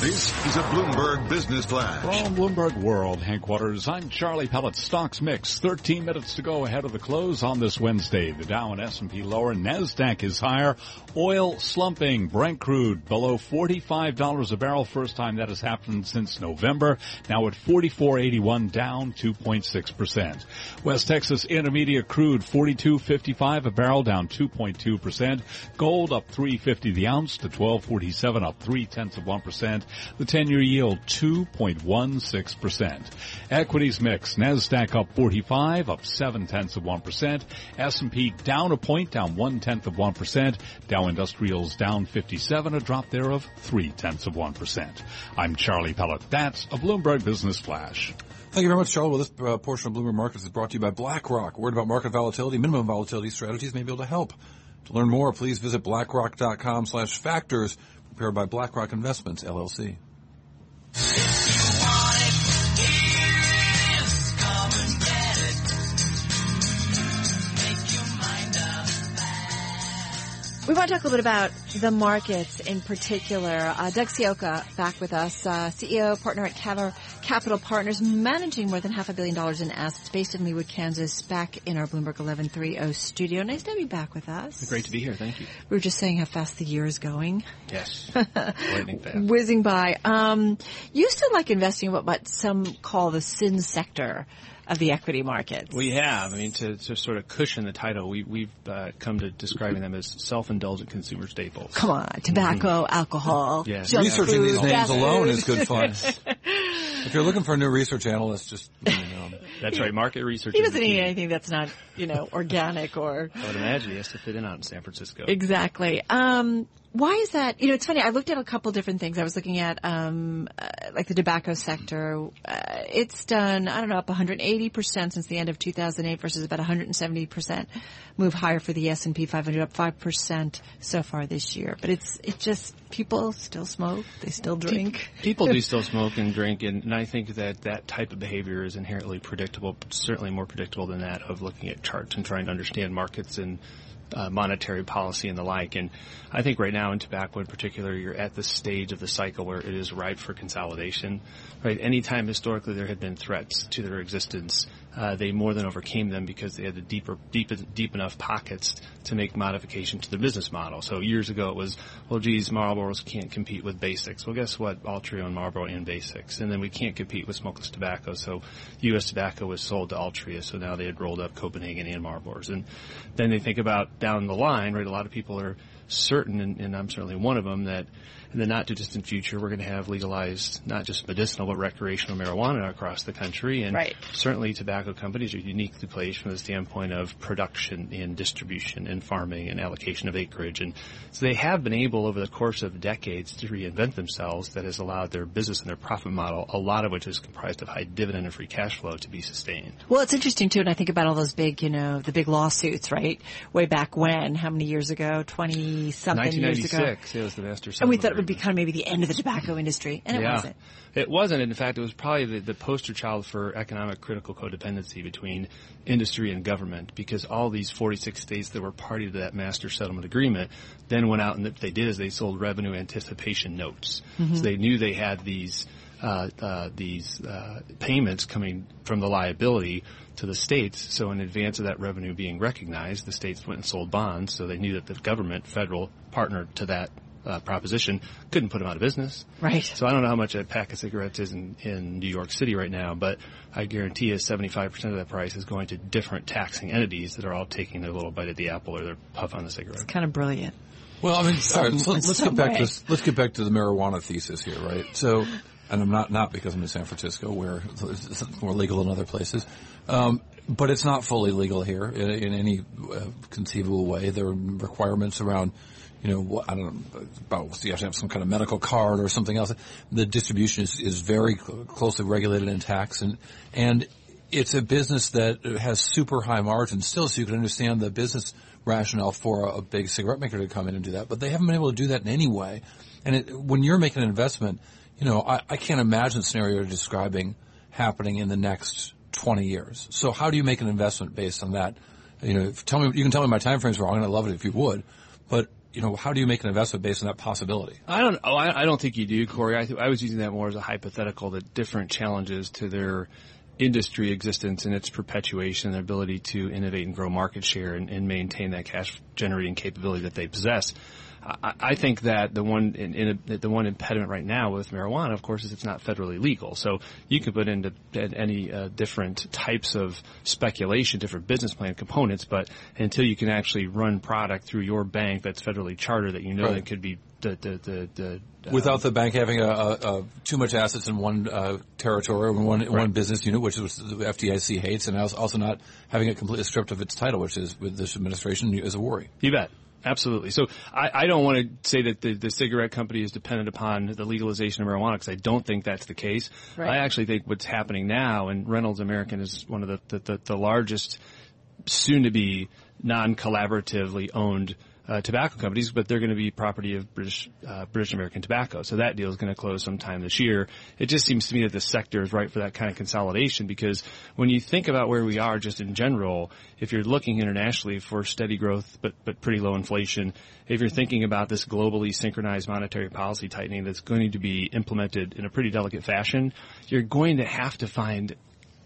This is a Bloomberg Business Flash. From Bloomberg World headquarters, I'm Charlie Pellet. Stocks mix. 13 minutes to go ahead of the close on this Wednesday. The Dow and S&P lower. NASDAQ is higher. Oil slumping. Brent crude below $45 a barrel. First time that has happened since November. Now at 44.81 down 2.6%. West Texas Intermediate crude 42.55 a barrel down 2.2%. Gold up 3.50 the ounce to 12.47 up 3 tenths of 1%. The 10-year yield 2.16%. Equities mix. NASDAQ up 45, up 7 tenths of 1%. S&P down a point, down 1 tenth of 1%. Dow Industrials down 57, a drop there of 3 tenths of 1%. I'm Charlie Pellet. That's a Bloomberg Business Flash. Thank you very much, Charlie. Well, this uh, portion of Bloomberg Markets is brought to you by BlackRock. Worried about market volatility? Minimum volatility strategies may be able to help. To learn more, please visit blackrock.com slash factors prepared by BlackRock Investments, LLC. We want to talk a little bit about the markets in particular. Uh, Doug Ciocca back with us, uh, CEO, partner at Kavar Capital Partners, managing more than half a billion dollars in assets based in Leawood, Kansas, back in our Bloomberg 1130 studio. Nice to have you back with us. Great to be here. Thank you. We were just saying how fast the year is going. Yes. Lightning fast. Whizzing by. Um, you still like investing in what, what some call the sin sector of the equity markets. We have. I mean, to, to sort of cushion the title, we, we've uh, come to describing them as self-indulgent consumer staples. Come on, tobacco, mm-hmm. alcohol. Yes. junk Researching food, these names alone is good fun. if you're looking for a new research analyst, just let me know. That's right. Market research. He is doesn't the eat anything that's not, you know, organic or I would imagine he has to fit in out in San Francisco. exactly. Um, why is that? You know, it's funny. I looked at a couple different things. I was looking at, um, uh, like the tobacco sector. Uh, it's done, I don't know, up 180% since the end of 2008 versus about 170% move higher for the S&P 500, up 5% so far this year. But it's, it just, people still smoke. They still drink. People do still smoke and drink, and, and I think that that type of behavior is inherently predictable, certainly more predictable than that of looking at charts and trying to understand markets and uh, monetary policy and the like. And I think right now in tobacco in particular, you're at the stage of the cycle where it is ripe for consolidation. Right? Anytime historically there had been threats to their existence, uh, they more than overcame them because they had the deeper, deep, deep enough pockets to make modification to their business model. So years ago it was, well, geez, Marlboros can't compete with basics. Well, guess what? Altria and Marlboro and basics. And then we can't compete with smokeless tobacco. So U.S. tobacco was sold to Altria. So now they had rolled up Copenhagen and Marlboros. And then they think about down the line, right? A lot of people are certain, and, and I'm certainly one of them, that in the not too distant future, we're going to have legalized not just medicinal but recreational marijuana across the country. And Right. certainly tobacco companies are uniquely placed from the standpoint of production and distribution and farming and allocation of acreage. And so they have been able over the course of decades to reinvent themselves that has allowed their business and their profit model, a lot of which is comprised of high dividend and free cash flow, to be sustained. Well, it's interesting too, and I think about all those big, you know, the big lawsuits, right? Way back when, how many years ago? Twenty something years ago. 1996, it was the master And we thought would be kind of maybe the end of the tobacco industry, and it yeah. wasn't. It wasn't. In fact, it was probably the, the poster child for economic critical codependency between industry and government because all these 46 states that were party to that master settlement agreement then went out and what they did is they sold revenue anticipation notes. So they knew they had these uh, uh, these uh, payments coming from the liability to the states. So in advance of that revenue being recognized, the states went and sold bonds. So they knew that the government, federal, partnered to that uh, proposition, couldn't put them out of business. Right. So I don't know how much a pack of cigarettes is in, in New York City right now, but I guarantee you 75% of that price is going to different taxing entities that are all taking their little bite of the apple or their puff on the cigarette. It's kind of brilliant. Well, I mean, all right, so let's get back way. to let's get back to the marijuana thesis here, right? So, and I'm not not because I'm in San Francisco where it's more legal than other places, um, but it's not fully legal here in, in any uh, conceivable way. There are requirements around. You know, what- I don't know about you have to have some kind of medical card or something else. The distribution is, is very closely regulated and taxed, and and it's a business that has super high margins still, so you can understand the business rationale for a, a big cigarette maker to come in and do that. But they haven't been able to do that in any way. And it, when you're making an investment, you know, I, I can't imagine the scenario you're describing happening in the next 20 years. So how do you make an investment based on that You know, tell me, you can tell me my time frame's wrong and I love it if you would, but you know, how do you make an investment based on that possibility? I don't. Oh, I, I don't think you do, Cory. I, th- I was using that more as a hypothetical that different challenges to their industry existence and its perpetuation, their ability to innovate and grow market share and, and maintain that cash generating capability that they possess. I, I think that the one in, in a, the one impediment right now with marijuana, of course, is it's not federally legal. So you can put into any uh, different types of speculation, different business plan components, but until you can actually run product through your bank that's federally chartered, that you know right. that could be the the the, the uh, without the bank having a, a, a, too much assets in one uh, territory or one right. one business unit, which is the FDIC hates, and also not having it completely stripped of its title, which is with this administration is a worry. You bet. Absolutely. So I, I don't want to say that the, the cigarette company is dependent upon the legalization of marijuana because I don't think that's the case. Right. I actually think what's happening now, and Reynolds American is one of the, the, the, the largest soon to be non-collaboratively owned uh, tobacco companies, but they're going to be property of British uh, British American Tobacco. So that deal is going to close sometime this year. It just seems to me that the sector is right for that kind of consolidation because when you think about where we are just in general, if you're looking internationally for steady growth but but pretty low inflation, if you're thinking about this globally synchronized monetary policy tightening that's going to be implemented in a pretty delicate fashion, you're going to have to find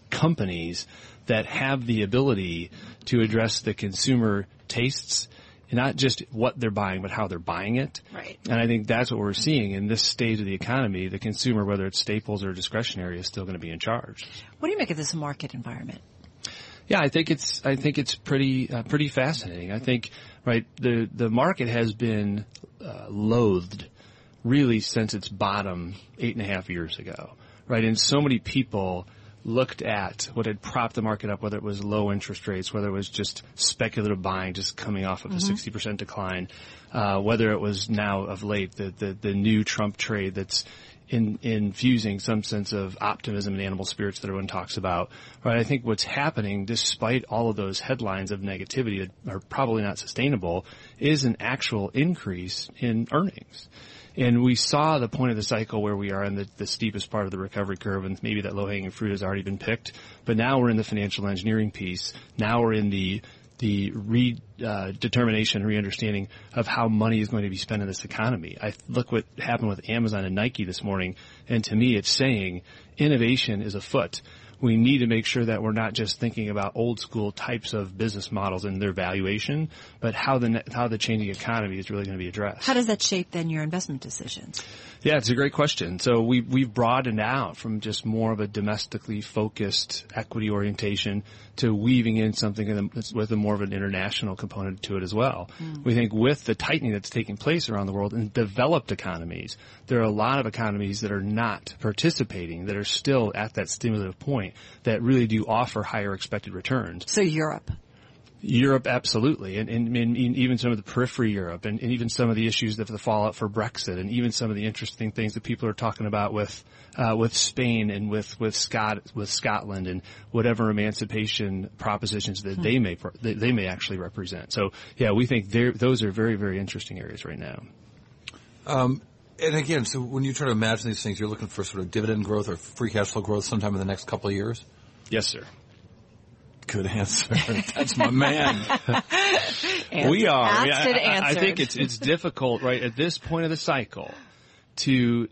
companies that have the ability to address the consumer tastes not just what they're buying, but how they're buying it. Right. And I think that's what we're seeing in this stage of the economy. The consumer, whether it's staples or discretionary, is still going to be in charge. What do you make of this market environment? Yeah, I think it's I think it's pretty uh, pretty fascinating. I think right the the market has been uh, loathed really since its bottom eight and a half years ago. Right, and so many people looked at what had propped the market up, whether it was low interest rates, whether it was just speculative buying, just coming off of mm-hmm. a 60% decline, uh, whether it was now of late the, the, the new Trump trade that's in, infusing some sense of optimism and animal spirits that everyone talks about. Right? I think what's happening, despite all of those headlines of negativity that are probably not sustainable, is an actual increase in earnings. And we saw the point of the cycle where we are in the, the steepest part of the recovery curve and maybe that low hanging fruit has already been picked. But now we're in the financial engineering piece. Now we're in the the redetermination, uh, re-understanding of how money is going to be spent in this economy. I look what happened with Amazon and Nike this morning, and to me, it's saying innovation is afoot we need to make sure that we're not just thinking about old school types of business models and their valuation, but how the how the changing economy is really going to be addressed. How does that shape then your investment decisions? Yeah, it's a great question. So we we've broadened out from just more of a domestically focused equity orientation to weaving in something with a more of an international component to it as well. Mm. We think with the tightening that's taking place around the world in developed economies, there are a lot of economies that are not participating, that are still at that stimulative point, that really do offer higher expected returns. So Europe. Europe, absolutely, and, and, and, even some of the periphery Europe, and, and, even some of the issues of the fallout for Brexit, and even some of the interesting things that people are talking about with uh, with Spain and with with Scott with Scotland and whatever emancipation propositions that they may that they may actually represent. So, yeah, we think those are very very interesting areas right now. Um, and again, so when you try to imagine these things, you're looking for sort of dividend growth or free cash flow growth sometime in the next couple of years. Yes, sir. Good answer. That's my man. we are. I, I, I, think it's it's difficult, right, at this point of the cycle, to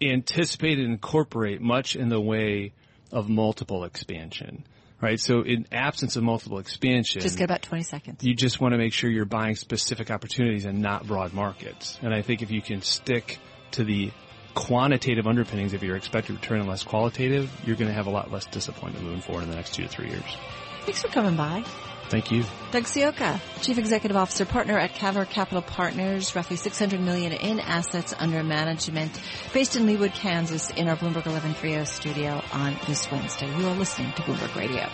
anticipate and incorporate much in the way of multiple expansion. Right, so in absence of multiple expansion, just get about twenty seconds. You just want to make sure you're buying specific opportunities and not broad markets. And I think if you can stick to the quantitative underpinnings of your expected return and less qualitative, you're going to have a lot less disappointment moving forward in the next two to three years. Thanks for coming by. Thank you. Doug Ciocca, Chief Executive Officer Partner at Kavar Capital Partners, roughly 600 million in assets under management, based in Leawood, Kansas, in our Bloomberg 1130 studio on this Wednesday. You are listening to Bloomberg Radio.